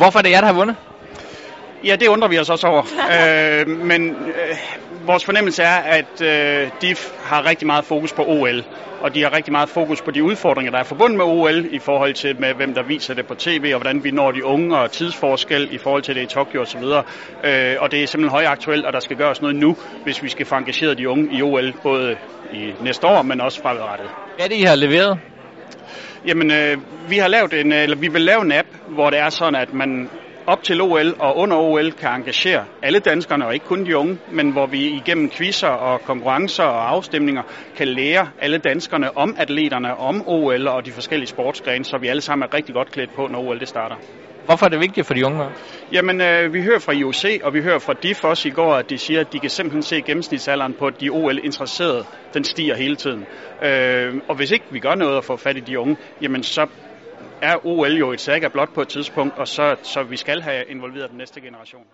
Hvorfor er det jer, der har vundet? Ja, det undrer vi os også over. øh, men øh, vores fornemmelse er, at øh, DIF har rigtig meget fokus på OL, og de har rigtig meget fokus på de udfordringer, der er forbundet med OL, i forhold til, med, hvem der viser det på tv, og hvordan vi når de unge, og tidsforskel i forhold til det i Tokyo osv. Øh, og det er simpelthen højaktuelt, og der skal gøres noget nu, hvis vi skal få engageret de unge i OL, både i næste år, men også fremadrettet. Hvad er det, I har leveret? Jamen, øh, vi har lavet en, øh, eller vi vil lave en app, hvor det er sådan, at man op til OL og under OL kan engagere alle danskerne, og ikke kun de unge, men hvor vi igennem quizzer og konkurrencer og afstemninger kan lære alle danskerne om atleterne, om OL og de forskellige sportsgrene, så vi alle sammen er rigtig godt klædt på, når OL det starter. Hvorfor er det vigtigt for de unge? Jamen, øh, vi hører fra IOC, og vi hører fra DIF også i går, at de siger, at de kan simpelthen se gennemsnitsalderen på de OL-interesserede, den stiger hele tiden. Øh, og hvis ikke vi gør noget at få fat i de unge, jamen så er OL jo et saga blot på et tidspunkt, og så, så vi skal have involveret den næste generation.